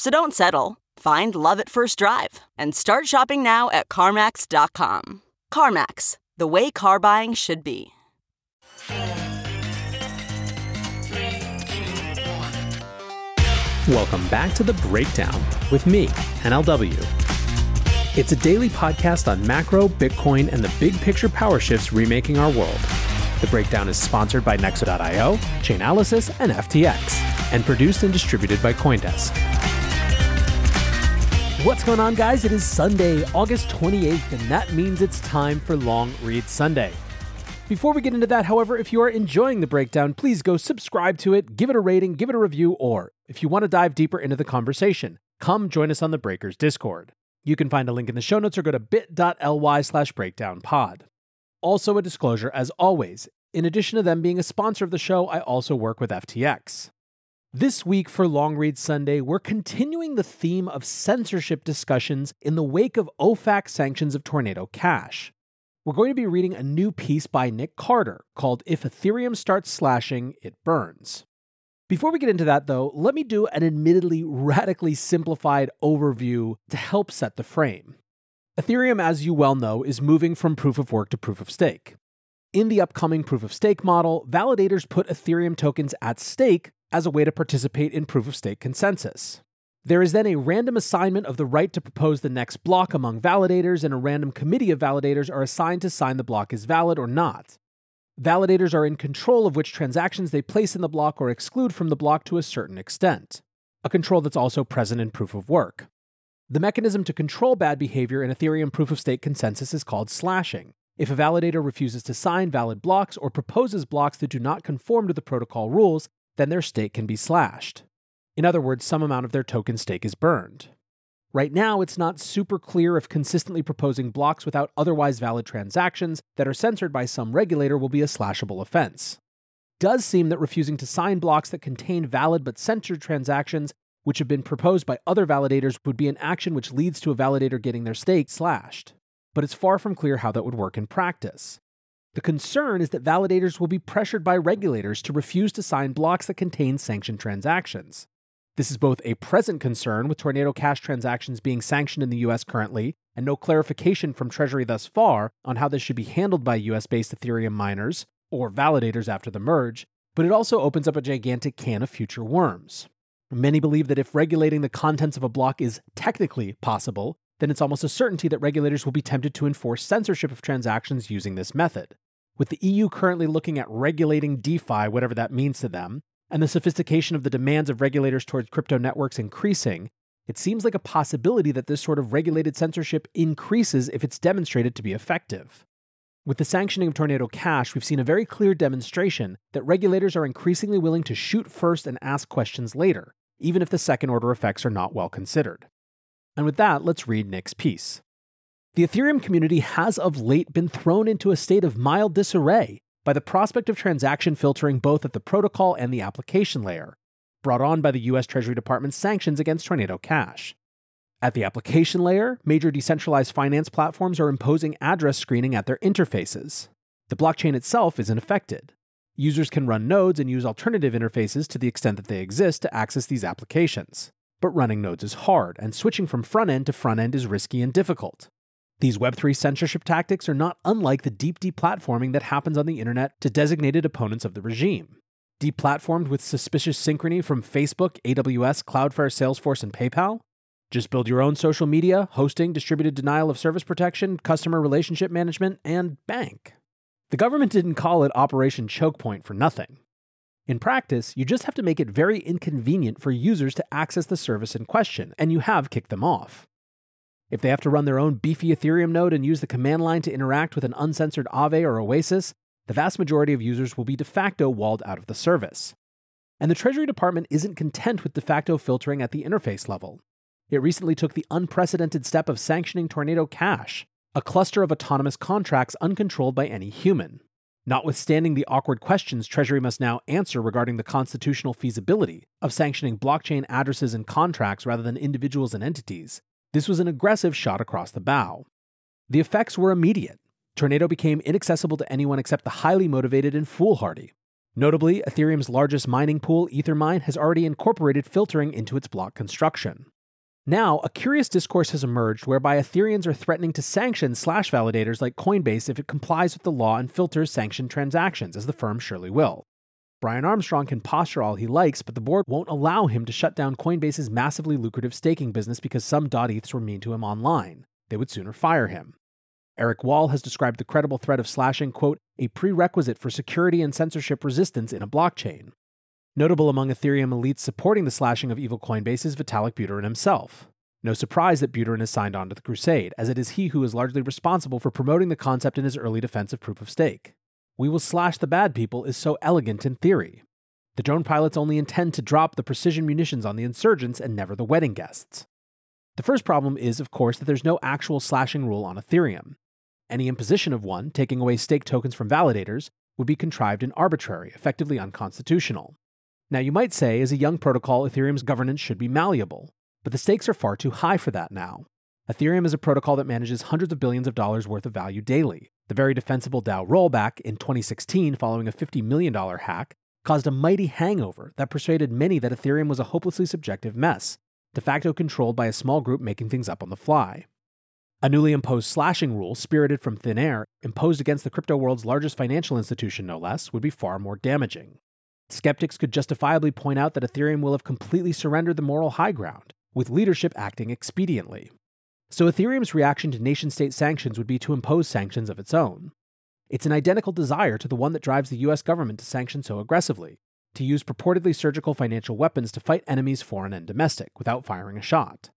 So don't settle. Find love at first drive and start shopping now at CarMax.com. CarMax, the way car buying should be. Welcome back to The Breakdown with me, NLW. It's a daily podcast on macro, Bitcoin, and the big picture power shifts remaking our world. The Breakdown is sponsored by Nexo.io, Chainalysis, and FTX, and produced and distributed by Coindesk. What's going on, guys? It is Sunday, August 28th, and that means it's time for Long Read Sunday. Before we get into that, however, if you are enjoying the breakdown, please go subscribe to it, give it a rating, give it a review, or if you want to dive deeper into the conversation, come join us on the Breakers Discord. You can find a link in the show notes or go to bit.ly slash breakdownpod. Also, a disclosure as always, in addition to them being a sponsor of the show, I also work with FTX. This week for Long Read Sunday, we're continuing the theme of censorship discussions in the wake of OFAC sanctions of Tornado Cash we're going to be reading a new piece by Nic Carter called If Ethereum Starts Slashing, It Burns. Before we get into that, though, let me do an admittedly radically simplified overview to help set the frame. Ethereum, as you well know, is moving from proof of work to proof of stake. In the upcoming proof of stake model, validators put Ethereum tokens at stake as a way to participate in proof of stake consensus. There is then a random assignment of the right to propose the next block among validators, and a random committee of validators are assigned to sign the block as valid or not. Validators are in control of which transactions they place in the block or exclude from the block to a certain extent, a control that's also present in proof of work. The mechanism to control bad behavior in Ethereum proof of stake consensus is called slashing. If a validator refuses to sign valid blocks or proposes blocks that do not conform to the protocol rules, then their stake can be slashed. In other words, some amount of their token stake is burned. Right now, it's not super clear if consistently proposing blocks without otherwise valid transactions that are censored by some regulator will be a slashable offense. Does seem that refusing to sign blocks that contain valid but censored transactions which have been proposed by other validators would be an action which leads to a validator getting their stake slashed. But it's far from clear how that would work in practice. The concern is that validators will be pressured by regulators to refuse to sign blocks that contain sanctioned transactions. This is both a present concern, with Tornado Cash transactions being sanctioned in the US currently, and no clarification from Treasury thus far on how this should be handled by US based Ethereum miners or validators after the merge, but it also opens up a gigantic can of future worms. Many believe that if regulating the contents of a block is technically possible, then it's almost a certainty that regulators will be tempted to enforce censorship of transactions using this method. With the EU currently looking at regulating DeFi, whatever that means to them, and the sophistication of the demands of regulators towards crypto networks increasing, it seems like a possibility that this sort of regulated censorship increases if it's demonstrated to be effective. With the sanctioning of Tornado Cash, we've seen a very clear demonstration that regulators are increasingly willing to shoot first and ask questions later, even if the second order effects are not well considered. And with that, let's read Nic's piece. The Ethereum community has of late been thrown into a state of mild disarray by the prospect of transaction filtering both at the protocol and the application layer, brought on by the US Treasury Department's sanctions against Tornado Cash. At the application layer, major decentralized finance platforms are imposing address screening at their interfaces. The blockchain itself isn't affected. Users can run nodes and use alternative interfaces to the extent that they exist to access these applications. But running nodes is hard, and switching from front end to front end is risky and difficult. These Web3 censorship tactics are not unlike the deep deplatforming that happens on the internet to designated opponents of the regime. Deplatformed with suspicious synchrony from Facebook, AWS, Cloudflare, Salesforce, and PayPal? Just build your own social media, hosting, distributed denial of service protection, customer relationship management, and bank. The government didn't call it Operation Choke Point for nothing. In practice, you just have to make it very inconvenient for users to access the service in question, and you have kicked them off. If they have to run their own beefy Ethereum node and use the command line to interact with an uncensored Aave or Oasis, the vast majority of users will be de facto walled out of the service. And the Treasury Department isn't content with de facto filtering at the interface level. It recently took the unprecedented step of sanctioning Tornado Cash, a cluster of autonomous contracts uncontrolled by any human. Notwithstanding the awkward questions Treasury must now answer regarding the constitutional feasibility of sanctioning blockchain addresses and contracts rather than individuals and entities, this was an aggressive shot across the bow. The effects were immediate. Tornado became inaccessible to anyone except the highly motivated and foolhardy. Notably, Ethereum's largest mining pool, Ethermine, has already incorporated filtering into its block construction. Now, a curious discourse has emerged whereby Ethereans are threatening to sanction slash validators like Coinbase if it complies with the law and filters sanctioned transactions, as the firm surely will. Brian Armstrong can posture all he likes, but the board won't allow him to shut down Coinbase's massively lucrative staking business because some .eths were mean to him online. They would sooner fire him. Eric Wall has described the credible threat of slashing, quote, a prerequisite for security and censorship resistance in a blockchain. Notable among Ethereum elites supporting the slashing of evil Coinbase is Vitalik Buterin himself. No surprise that Buterin has signed on to the crusade, as it is he who is largely responsible for promoting the concept in his early defense of proof of stake. We will slash the bad people is so elegant in theory. The drone pilots only intend to drop the precision munitions on the insurgents and never the wedding guests. The first problem is, of course, that there's no actual slashing rule on Ethereum. Any imposition of one, taking away stake tokens from validators, would be contrived and arbitrary, effectively unconstitutional. Now, you might say, as a young protocol, Ethereum's governance should be malleable, but the stakes are far too high for that now. Ethereum is a protocol that manages hundreds of billions of dollars worth of value daily. The very defensible DAO rollback in 2016, following a $50 million hack, caused a mighty hangover that persuaded many that Ethereum was a hopelessly subjective mess, de facto controlled by a small group making things up on the fly. A newly imposed slashing rule, spirited from thin air, imposed against the crypto world's largest financial institution, no less, would be far more damaging. Skeptics could justifiably point out that Ethereum will have completely surrendered the moral high ground, with leadership acting expediently. So Ethereum's reaction to nation state sanctions would be to impose sanctions of its own. It's an identical desire to the one that drives the US government to sanction so aggressively, to use purportedly surgical financial weapons to fight enemies foreign and domestic without firing a shot.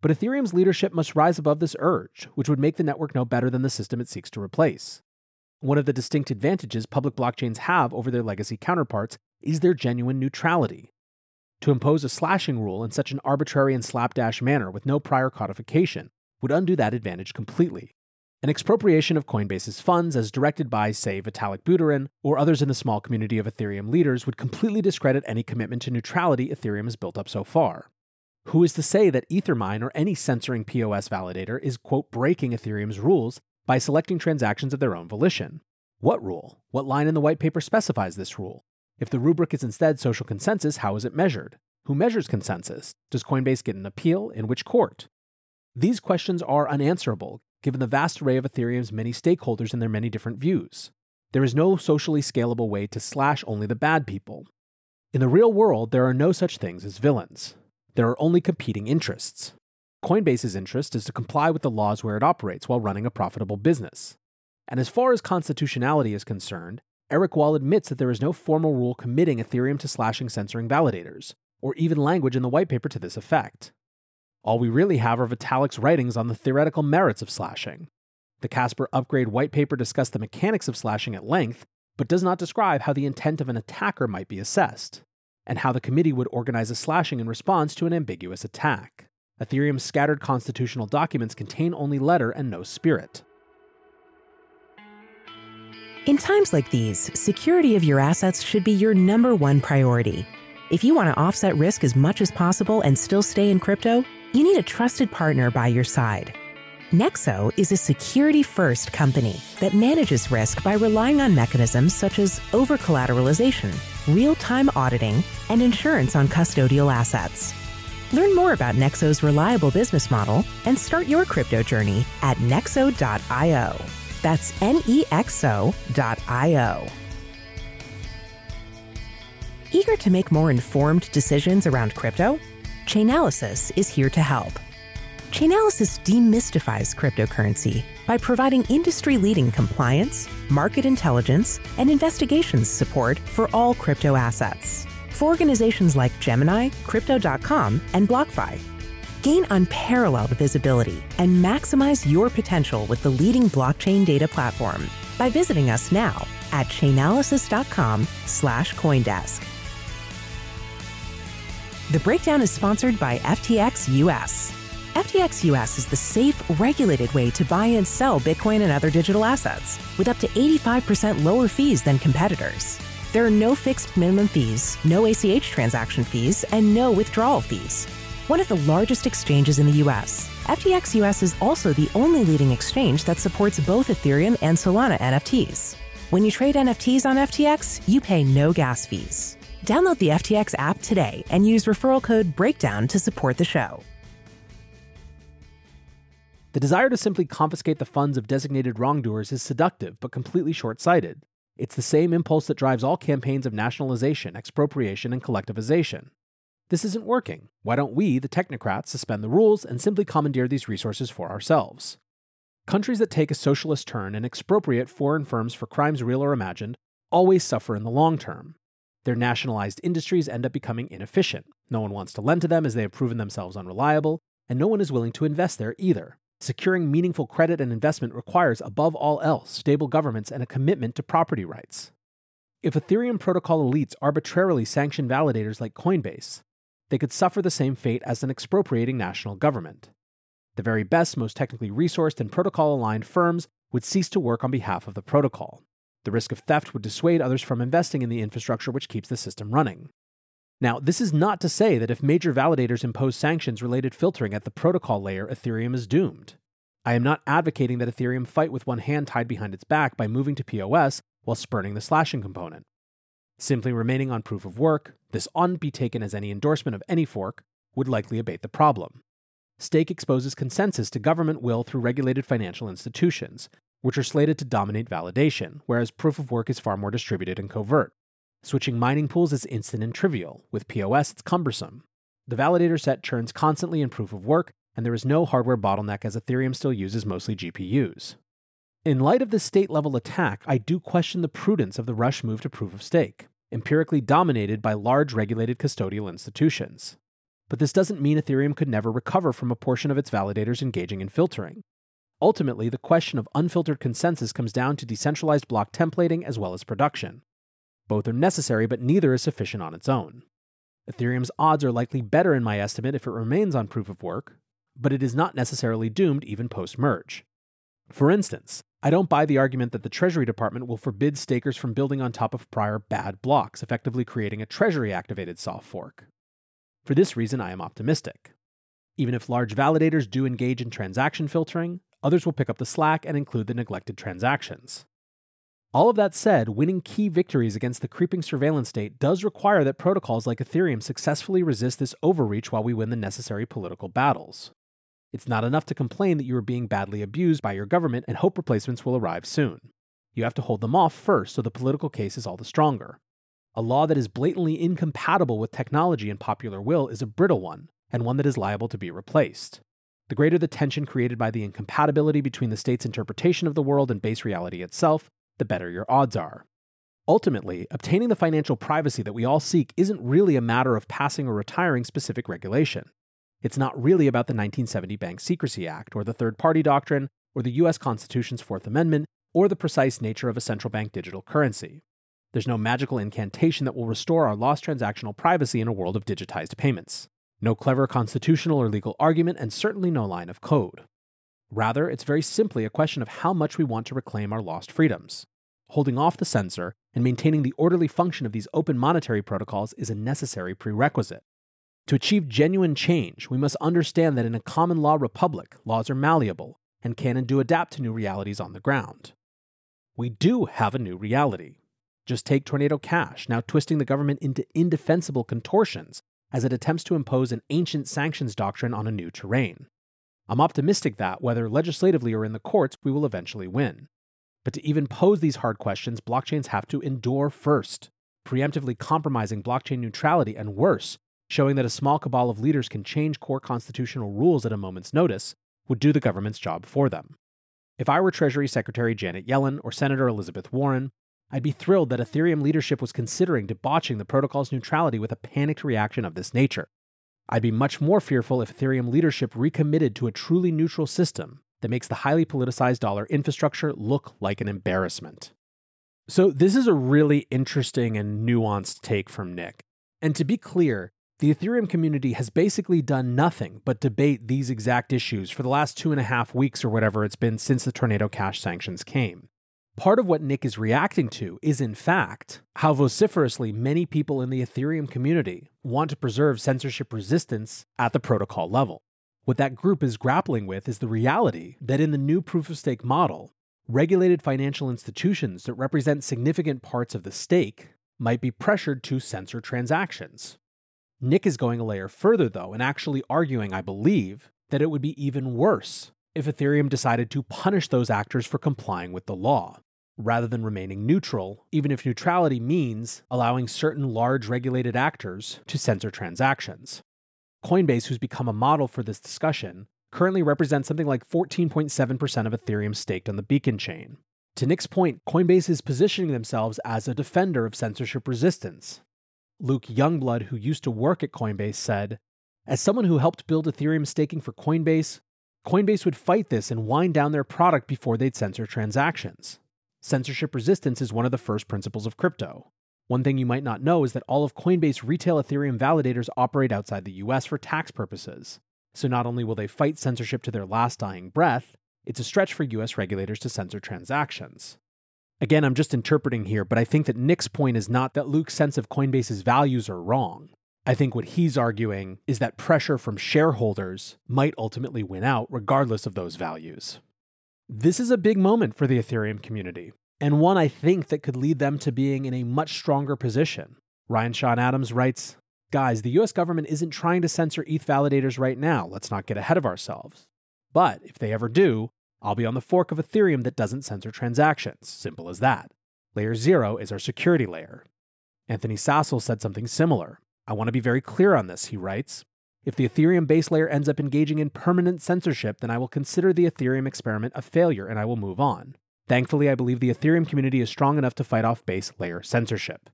But Ethereum's leadership must rise above this urge, which would make the network no better than the system it seeks to replace. One of the distinct advantages public blockchains have over their legacy counterparts is their genuine neutrality. To impose a slashing rule in such an arbitrary and slapdash manner with no prior codification would undo that advantage completely. An expropriation of Coinbase's funds, as directed by, say, Vitalik Buterin or others in the small community of Ethereum leaders, would completely discredit any commitment to neutrality Ethereum has built up so far. Who is to say that Ethermine or any censoring POS validator is, quote, breaking Ethereum's rules by selecting transactions of their own volition. What rule? What line in the white paper specifies this rule? If the rubric is instead social consensus, how is it measured? Who measures consensus? Does Coinbase get an appeal? In which court? These questions are unanswerable, given the vast array of Ethereum's many stakeholders and their many different views. There is no socially scalable way to slash only the bad people. In the real world, there are no such things as villains. There are only competing interests. Coinbase's interest is to comply with the laws where it operates while running a profitable business. And as far as constitutionality is concerned, Eric Wall admits that there is no formal rule committing Ethereum to slashing censoring validators, or even language in the white paper to this effect. All we really have are Vitalik's writings on the theoretical merits of slashing. The Casper upgrade white paper discussed the mechanics of slashing at length, but does not describe how the intent of an attacker might be assessed, and how the committee would organize a slashing in response to an ambiguous attack. Ethereum's scattered constitutional documents contain only letter and no spirit. In times like these, security of your assets should be your number one priority. If you want to offset risk as much as possible and still stay in crypto, you need a trusted partner by your side. Nexo is a security first company that manages risk by relying on mechanisms such as over collateralization, real time auditing, and insurance on custodial assets. Learn more about Nexo's reliable business model and start your crypto journey at nexo.io. That's N E X O.io. Eager to make more informed decisions around crypto? Chainalysis is here to help. Chainalysis demystifies cryptocurrency by providing industry leading compliance, market intelligence, and investigations support for all crypto assets for organizations like Gemini, Crypto.com, and BlockFi. Gain unparalleled visibility and maximize your potential with the leading blockchain data platform by visiting us now at chainalysis.com slash Coindesk. The breakdown is sponsored by FTX US. FTX US is the safe, regulated way to buy and sell Bitcoin and other digital assets with up to 85% lower fees than competitors. There are no fixed minimum fees, no ACH transaction fees, and no withdrawal fees. One of the largest exchanges in the US, FTX US is also the only leading exchange that supports both Ethereum and Solana NFTs. When you trade NFTs on FTX, you pay no gas fees. Download the FTX app today and use referral code BREAKDOWN to support the show. The desire to simply confiscate the funds of designated wrongdoers is seductive but completely short sighted. It's the same impulse that drives all campaigns of nationalization, expropriation, and collectivization. This isn't working. Why don't we, the technocrats, suspend the rules and simply commandeer these resources for ourselves? Countries that take a socialist turn and expropriate foreign firms for crimes real or imagined always suffer in the long term. Their nationalized industries end up becoming inefficient. No one wants to lend to them as they have proven themselves unreliable, and no one is willing to invest there either. Securing meaningful credit and investment requires, above all else, stable governments and a commitment to property rights. If Ethereum protocol elites arbitrarily sanction validators like Coinbase, they could suffer the same fate as an expropriating national government. The very best, most technically resourced, and protocol aligned firms would cease to work on behalf of the protocol. The risk of theft would dissuade others from investing in the infrastructure which keeps the system running. Now, this is not to say that if major validators impose sanctions related filtering at the protocol layer, Ethereum is doomed. I am not advocating that Ethereum fight with one hand tied behind its back by moving to POS while spurning the slashing component. Simply remaining on proof of work, this oughtn't be taken as any endorsement of any fork, would likely abate the problem. Stake exposes consensus to government will through regulated financial institutions, which are slated to dominate validation, whereas proof of work is far more distributed and covert. Switching mining pools is instant and trivial. With POS, it's cumbersome. The validator set churns constantly in proof of work, and there is no hardware bottleneck as Ethereum still uses mostly GPUs. In light of this state level attack, I do question the prudence of the rush move to proof of stake, empirically dominated by large regulated custodial institutions. But this doesn't mean Ethereum could never recover from a portion of its validators engaging in filtering. Ultimately, the question of unfiltered consensus comes down to decentralized block templating as well as production. Both are necessary, but neither is sufficient on its own. Ethereum's odds are likely better in my estimate if it remains on proof of work, but it is not necessarily doomed even post merge. For instance, I don't buy the argument that the Treasury Department will forbid stakers from building on top of prior bad blocks, effectively creating a Treasury activated soft fork. For this reason, I am optimistic. Even if large validators do engage in transaction filtering, others will pick up the slack and include the neglected transactions. All of that said, winning key victories against the creeping surveillance state does require that protocols like Ethereum successfully resist this overreach while we win the necessary political battles. It's not enough to complain that you are being badly abused by your government and hope replacements will arrive soon. You have to hold them off first so the political case is all the stronger. A law that is blatantly incompatible with technology and popular will is a brittle one, and one that is liable to be replaced. The greater the tension created by the incompatibility between the state's interpretation of the world and base reality itself, the better your odds are. Ultimately, obtaining the financial privacy that we all seek isn't really a matter of passing or retiring specific regulation. It's not really about the 1970 Bank Secrecy Act, or the third party doctrine, or the US Constitution's Fourth Amendment, or the precise nature of a central bank digital currency. There's no magical incantation that will restore our lost transactional privacy in a world of digitized payments. No clever constitutional or legal argument, and certainly no line of code. Rather, it's very simply a question of how much we want to reclaim our lost freedoms. Holding off the censor and maintaining the orderly function of these open monetary protocols is a necessary prerequisite. To achieve genuine change, we must understand that in a common law republic, laws are malleable and can and do adapt to new realities on the ground. We do have a new reality. Just take Tornado Cash, now twisting the government into indefensible contortions as it attempts to impose an ancient sanctions doctrine on a new terrain. I'm optimistic that, whether legislatively or in the courts, we will eventually win. But to even pose these hard questions, blockchains have to endure first, preemptively compromising blockchain neutrality and worse, showing that a small cabal of leaders can change core constitutional rules at a moment's notice, would do the government's job for them. If I were Treasury Secretary Janet Yellen or Senator Elizabeth Warren, I'd be thrilled that Ethereum leadership was considering debauching the protocol's neutrality with a panicked reaction of this nature. I'd be much more fearful if Ethereum leadership recommitted to a truly neutral system that makes the highly politicized dollar infrastructure look like an embarrassment. So, this is a really interesting and nuanced take from Nic. And to be clear, the Ethereum community has basically done nothing but debate these exact issues for the last two and a half weeks or whatever it's been since the Tornado Cash sanctions came. Part of what Nic is reacting to is, in fact, how vociferously many people in the Ethereum community want to preserve censorship resistance at the protocol level. What that group is grappling with is the reality that in the new proof of stake model, regulated financial institutions that represent significant parts of the stake might be pressured to censor transactions. Nic is going a layer further, though, and actually arguing, I believe, that it would be even worse if Ethereum decided to punish those actors for complying with the law, rather than remaining neutral, even if neutrality means allowing certain large regulated actors to censor transactions. Coinbase, who's become a model for this discussion, currently represents something like 14.7% of Ethereum staked on the Beacon chain. To Nic's point, Coinbase is positioning themselves as a defender of censorship resistance. Luke Youngblood, who used to work at Coinbase, said, As someone who helped build Ethereum staking for Coinbase, Coinbase would fight this and wind down their product before they'd censor transactions. Censorship resistance is one of the first principles of crypto. One thing you might not know is that all of Coinbase retail Ethereum validators operate outside the US for tax purposes. So not only will they fight censorship to their last dying breath, it's a stretch for US regulators to censor transactions. Again, I'm just interpreting here, but I think that Nic's point is not that Luke's sense of Coinbase's values are wrong. I think what he's arguing is that pressure from shareholders might ultimately win out regardless of those values. This is a big moment for the Ethereum community, and one I think that could lead them to being in a much stronger position. Ryan Sean Adams writes Guys, the US government isn't trying to censor ETH validators right now. Let's not get ahead of ourselves. But if they ever do, I'll be on the fork of Ethereum that doesn't censor transactions. Simple as that. Layer 0 is our security layer. Anthony Sassal said something similar. I want to be very clear on this, he writes. If the Ethereum base layer ends up engaging in permanent censorship, then I will consider the Ethereum experiment a failure and I will move on. Thankfully, I believe the Ethereum community is strong enough to fight off base layer censorship.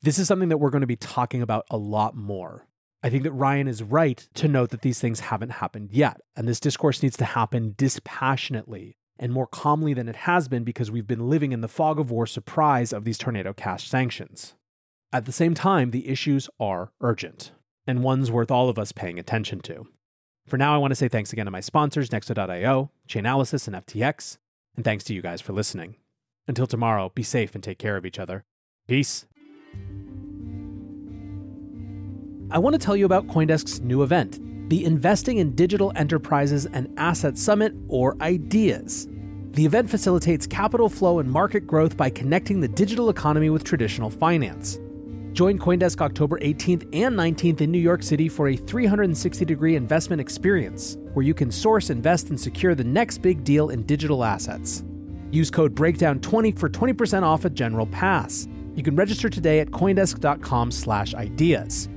This is something that we're going to be talking about a lot more. I think that Ryan is right to note that these things haven't happened yet, and this discourse needs to happen dispassionately and more calmly than it has been because we've been living in the fog of war surprise of these tornado cash sanctions. At the same time, the issues are urgent, and ones worth all of us paying attention to. For now, I want to say thanks again to my sponsors, Nexo.io, Chainalysis, and FTX, and thanks to you guys for listening. Until tomorrow, be safe and take care of each other. Peace. I want to tell you about Coindesk's new event, the Investing in Digital Enterprises and Asset Summit, or IDEAS. The event facilitates capital flow and market growth by connecting the digital economy with traditional finance. Join Coindesk October 18th and 19th in New York City for a 360 degree investment experience where you can source, invest, and secure the next big deal in digital assets. Use code BREAKDOWN20 for 20% off a general pass. You can register today at coindesk.com/ideas.